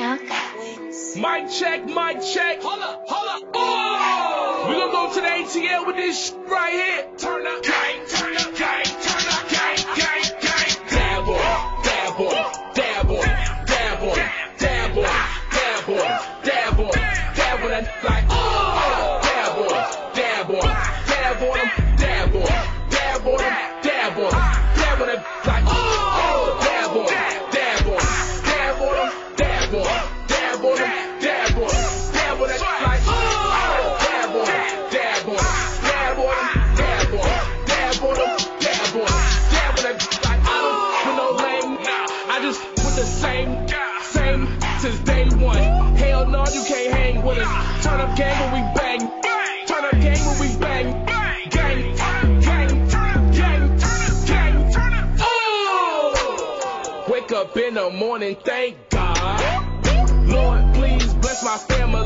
Hellcat. Mic check, mic check. Hold up, hold up. Oh! We gonna go to the ATL with this sh- right here. Turn up, gang, turn up, gang, dab boy, dab them, dab boy, dab boy. That like oh, dab boy, dab boy, dab them, dab boy, dab them, dab boy, dab boy. That like I don't put no lame. Nah, I just put the same, same since day one. Hell no, you can't hang with us. Turn up gang when we bang. Turn up gang when we bang. Gang, Turn up gang, Turn up gang, gang. Oh! Wake up in the morning, thank God.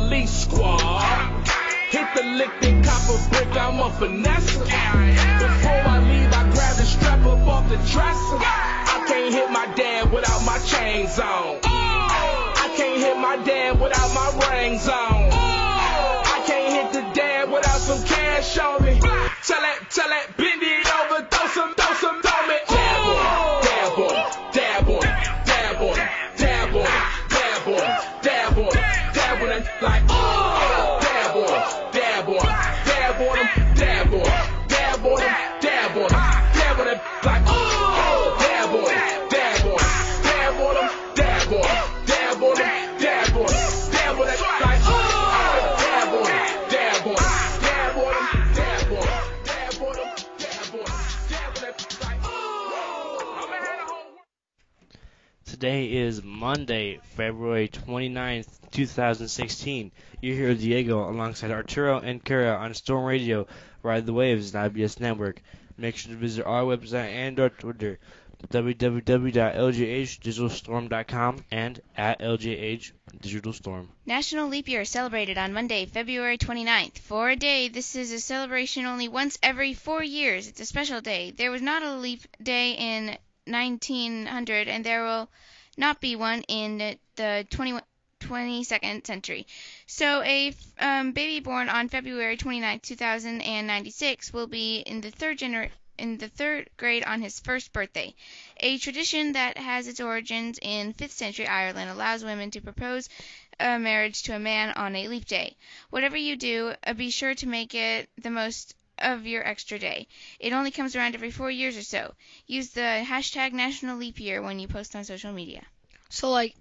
Family squad. Hit the lick and cop a brick, I'm a finesse. Before I leave, I grab the strap up off the dresser. I can't hit my dad without my chains on. I can't hit my dad without my rings on. I can't hit the dad without some cash on me. Tell that, tell that, bend it over, throw some, throw some, throw me. Dab on, dab on, dab on, dab on, dab on, dab on, dab on, and like oh, on, dab Monday, February 29th, 2016. You're here with Diego alongside Arturo and Kara on Storm Radio, Ride the Waves, and IBS Network. Make sure to visit our website and our Twitter, www.ljhdigitalstorm.com and at ljhdigitalstorm. National Leap Year celebrated on Monday, February 29th. For a day, this is a celebration only once every four years. It's a special day. There was not a leap day in 1900, and there will not be one in the 20, 22nd century. So, a um, baby born on February 29, 2096, will be in the third gener- in the third grade on his first birthday. A tradition that has its origins in 5th century Ireland allows women to propose a marriage to a man on a leap day. Whatever you do, uh, be sure to make it the most of your extra day. It only comes around every four years or so. Use the hashtag National Leap Year when you post on social media. So like,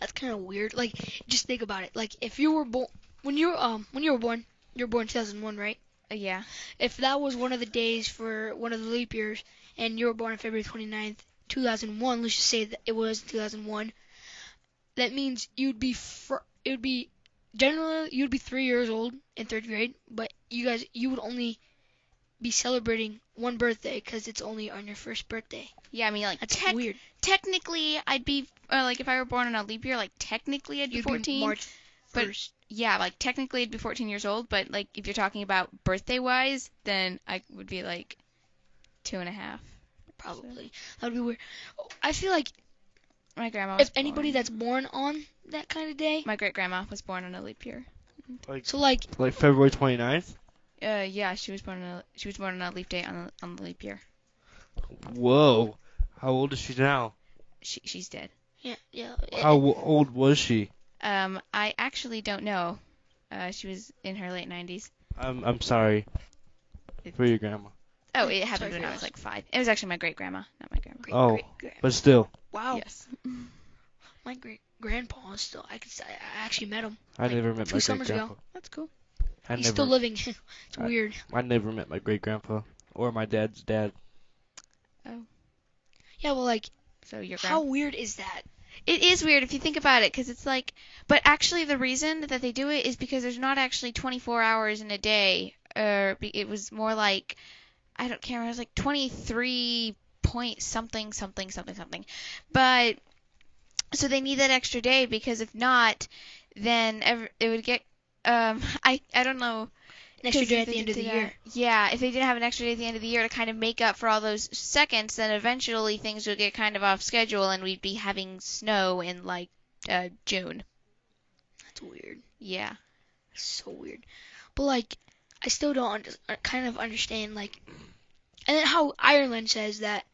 that's kind of weird. Like, just think about it. Like, if you were born when you were um when you were born, you were born 2001, right? Uh, yeah. If that was one of the days for one of the leap years, and you were born on February 29th, 2001, let's just say that it was 2001. That means you'd be fr- it would be generally you'd be three years old in third grade, but you guys you would only be celebrating one birthday because it's only on your first birthday. Yeah, I mean, like, That's tec- weird. technically, I'd be, uh, like, if I were born on a leap year, like, technically I'd be You'd 14. be March but- 1st. Yeah, like, technically I'd be 14 years old, but, like, if you're talking about birthday wise, then I would be, like, two and a half. Probably. That would be weird. Oh, I feel like My grandma if anybody that's born on that kind of day, My great grandma was born on a leap year. Like, so like like February 29th? Uh, yeah, she was born on a she was born on a leap day on the, on the leap year. Whoa. How old is she now? She she's dead. yeah yeah. How w- old was she? Um, I actually don't know. Uh, she was in her late 90s. I'm I'm sorry for your grandma. Oh, it happened for when I was like five. It was actually my great grandma, not my grandma. Great, Oh. great, great. But still, Wow. Yes. My great grandpa is still. I could. I actually met him. I Like, never met two my great summers ago. grandpa. That's cool. I He's never still living. it's I- weird. I never met my great grandpa or my dad's dad. Oh. Yeah. Well, like, So your how weird is that? It is weird if you think about it, because it's like, but actually the reason that they do it is because there's not actually 24 hours in a day. Or be- it was more like, I don't care. It was like 23 point something something something something. But so they need that extra day because if not, then ev it would get. Um, I I don't know. An extra day at the end of the year. Yeah, if they didn't have an extra day at the end of the year to kind of make up for all those seconds, then eventually things would get kind of off schedule and we'd be having snow in like uh, June. That's weird. Yeah. So weird. But like, I still don't under, uh, kind of understand like, and then how Ireland says that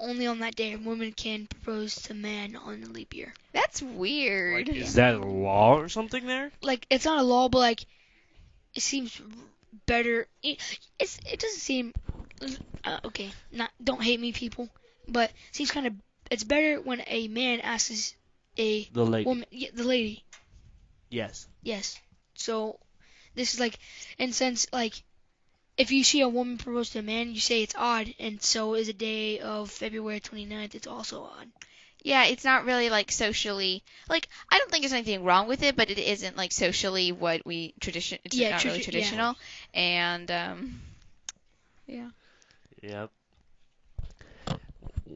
only on that day a woman can propose to man on a leap year. That's weird. Like, is that a law or something there? Like, it's not a law, but like, it seems better. It, it's it doesn't seem uh, okay. Not don't hate me, people, but it seems kind of it's better when a man asks a The lady. woman, yeah, the lady, Yes. Yes. So this is like, in sense, like, if you see a woman propose to a man, you say it's odd, and so is a day of February 29th. It's also odd. Yeah, it's not really like socially like I don't think there's anything wrong with it, but it isn't like socially what we tradition. It's Yeah, not really tradi- yeah. traditional, and um, yeah. Yep.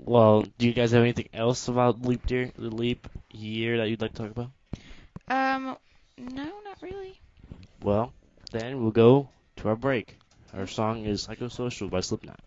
Well, do you guys have anything else about leap year, the leap year that you'd like to talk about? Um, no, not really. Well, then we'll go to our break. Our song is Psychosocial by Slipknot.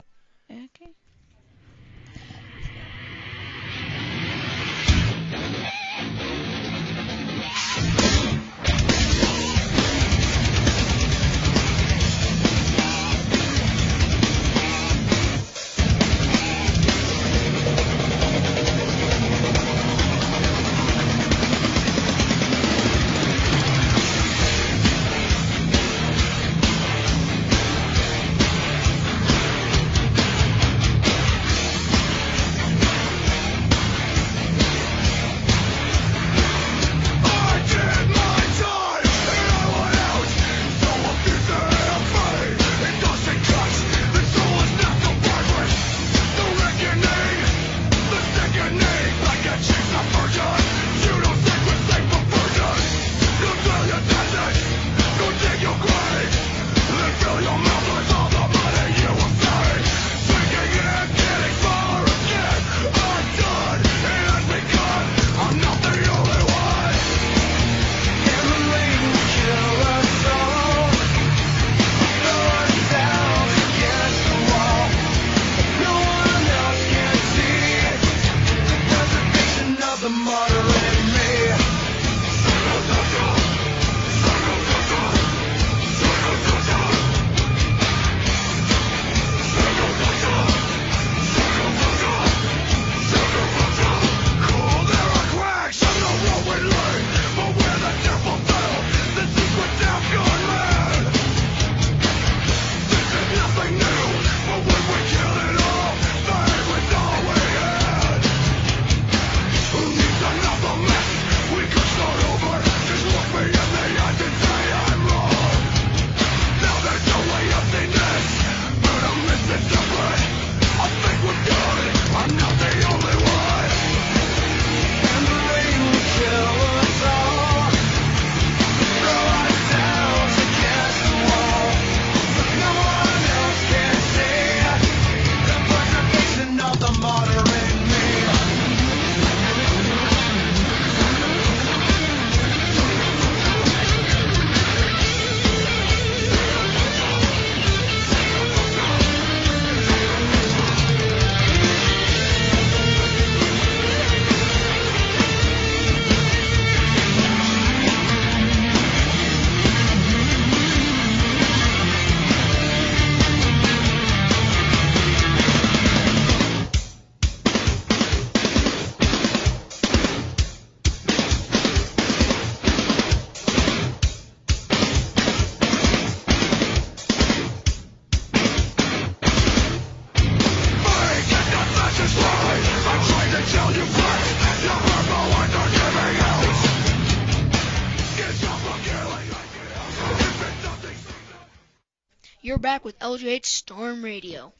You're back with LJH Storm Radio.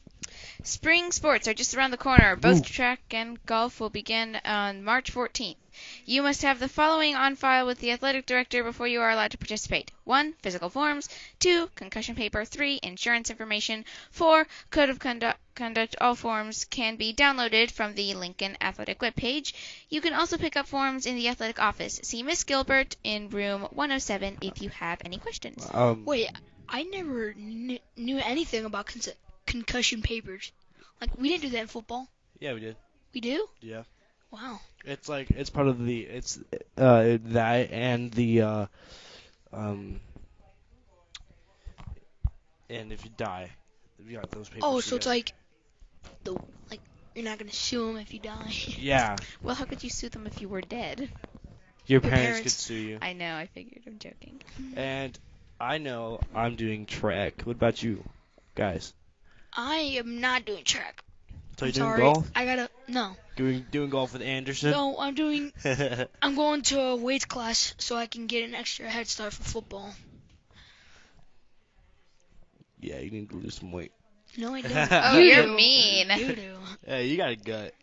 Spring sports are just around the corner. Both Ooh. track and golf will begin on March 14th. You must have the following on file with the athletic director before you are allowed to participate. 1. Physical forms. 2. Concussion paper. 3. Insurance information. 4. Code of conduct. Conduct. All forms can be downloaded from the Lincoln Athletic webpage. You can also pick up forms in the athletic office. See Miss Gilbert in room 107 if you have any questions. Um, Wait, I never kn- knew anything about con- concussion papers. Like we didn't do that in football. yeah, we did. We do? Yeah. Wow. It's like it's part of the it's uh that and the uh um and if you die, you got those papers. Oh, so it's together. like the like you're not gonna sue them if you die. yeah, Well, how could you sue them if you were dead? your, Your parents, could sue you. I know. I figured. I'm joking. And I know I'm doing track. What about you, guys? I am not doing track. So I'm you're doing sorry. golf? I gotta no. Doing doing golf with Anderson? No, I'm doing. I'm going to a weights class so I can get an extra head start for football. yeah, you need to lose some weight. No, I don't. Oh, you you're do. mean. You do. Hey, you got a gut.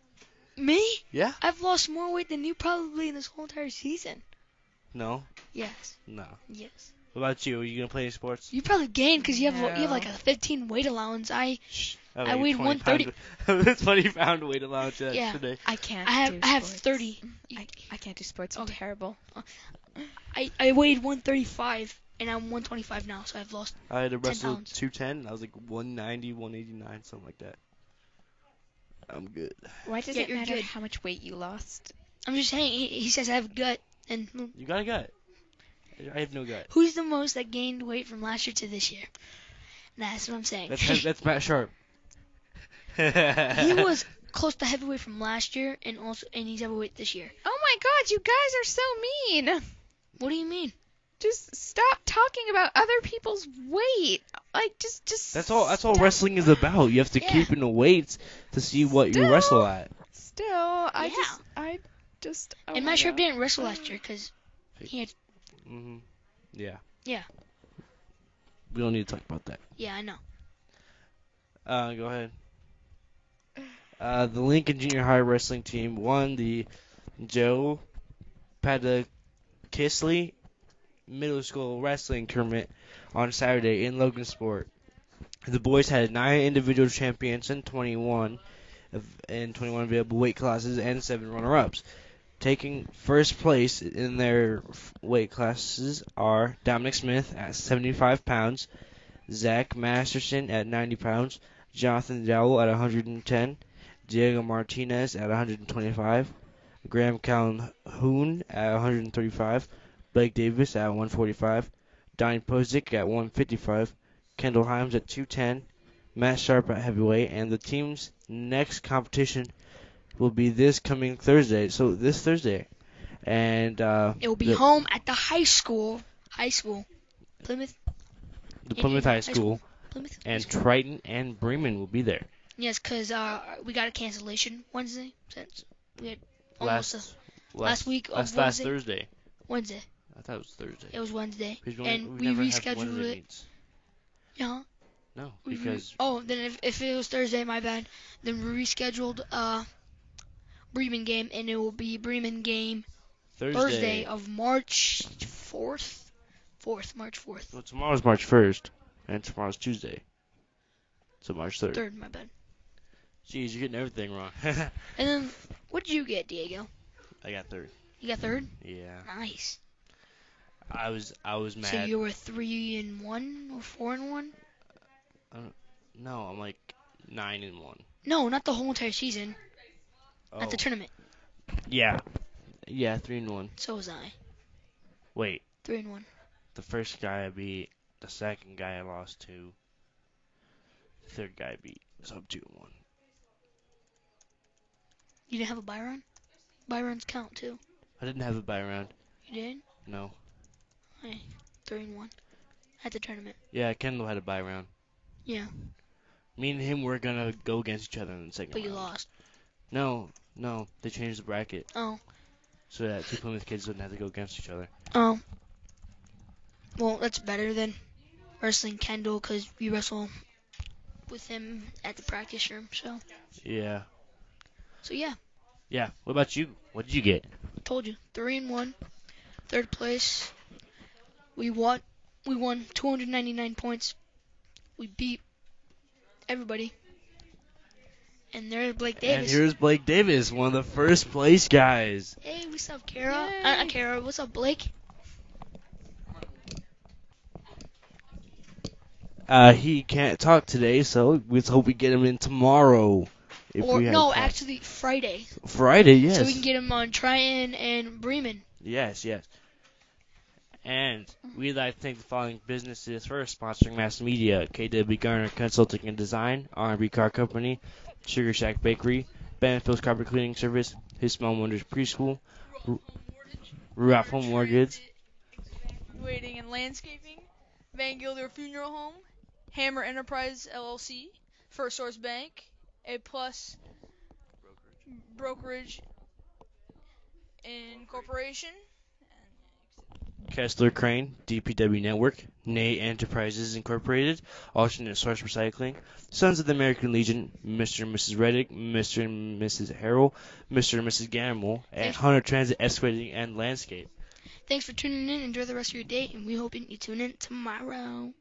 Me? Yeah? I've lost more weight than you probably in this whole entire season. No, Yes. no. Yes. What about you? Are you gonna play any sports? You probably gained because you have you have like a 15 weight allowance. I Shh. I oh, weighed 20 130. pounds- 20 pound weight allowance Yeah. today. I can't. I have do I have 30. I, I can't do sports. I'm Okay. terrible. I I weighed 135 and I'm 125 now, so I've lost. I had to wrestle pounds. 210. I was like 190, 189, something like that. I'm good. Why does Yeah, it matter good. how much weight you lost? I'm just saying. He, he says I have a gut, and You got a gut. I have no gut. who's the most that gained weight from last year to this year? That's what I'm saying. That's that's Matt Sharp. he was close to heavyweight from last year, and also and he's heavyweight this year. Oh my God! You guys are so mean. What do you mean? Just stop talking about other people's weight. Like just just. That's all. That's all stop. wrestling is about. You have to Yeah. keep in the weights to see what you wrestle at. Still, I Yeah. just I just. Oh and my Matt Sharp didn't wrestle last year because he had. Hmm Yeah. Yeah. We don't need to talk about that. Yeah, I know. Uh, go ahead. Uh, the Lincoln Junior High wrestling team won the Joe Padakisley Middle School Wrestling Tournament on Saturday in Logansport. The boys had nine individual champions and 21 of- and 21 available weight classes and seven runner-ups. Taking first place in their weight classes are Dominic Smith at 75 pounds, Zach Masterson at 90 pounds, Jonathan Dowell at 110, Diego Martinez at 125, Graham Calhoun at 135, Blake Davis at 145, Donnie Pozick at 155, Kendall Himes at 210, Matt Sharp at heavyweight, and the team's next competition will be this coming Thursday. So this Thursday, and uh, It will be the, home at the high school. High school. Plymouth. the Plymouth High School, Plymouth. and High school. Triton and Bremen will be there. Yes, because uh, we got a cancellation Wednesday. Since we had almost Last a, last week of last last Thursday. Wednesday. I thought it was Thursday. It was Wednesday. We only- and we rescheduled it. meets. Yeah. No, We re- because oh, then if, if it was Thursday, my bad. Then we rescheduled uh Bremen game, and it will be Bremen game Thursday. Thursday of March fourth. Fourth, March fourth. well, tomorrow's March first, and tomorrow's Tuesday. So March third. Third, my bad. Jeez, you're getting everything wrong. And then what did you get, Diego? I got third. You got third. Yeah, Nice. I was I was mad. So you were three and one or four and one? Uh, no, I'm like nine and one. No, not the whole entire season. Oh, At the oh. tournament. yeah, yeah, three and one. So was I. Wait, Three and one. the first guy I beat, the second guy I lost to, the third guy I beat. So I'm two and one. You didn't have a buy run? Buy runs count too. I didn't have a buy round. You did? No. Three and one. At the tournament. Yeah, Kendall had a buy round. Yeah. Me and him were gonna go against each other in the second But you lost. No, no, they changed the bracket Oh. so that two Plymouth kids wouldn't have to go against each other. Oh. Well, that's better than wrestling Kendall because we wrestle with him at the practice room. So, Yeah. so yeah, Yeah. What about you? What did you get? told you, three and one, third place. We won. We won 299 points. We beat everybody. And there's Blake Davis. And here's Blake Davis, one of the first place guys. Hey, what's up, Kara? Uh, Yay. not Kara. What's up, Blake? Uh, he can't talk today, so let's hope we get him in tomorrow If or we no, actually Friday. Friday, yes. So we can get him on Triton and Bremen. Yes, yes. And we'd like to thank the following businesses for sponsoring mass media: KW Garner Consulting and Design, R&B Car Company, Sugar Shack Bakery, Banfield's Carpet Cleaning Service, His Small Wonders Preschool, Rudolph Home Mortgage, Waiting and landscaping, Van Gilder Funeral Home, Hammer Enterprise LLC, First Source Bank, A Plus Brokerage Incorporation, Kessler Crane, DPW Network, Nay Enterprises Incorporated, Alternate Source Recycling, Sons of the American Legion, Mr. and Mrs. Reddick, Mr. and Mrs. Harrell, Mr. and Mrs. Gamble, and Hunter Transit Excavating and Landscape. Thanks for tuning in. Enjoy the rest of your day, and we hope you tune in tomorrow.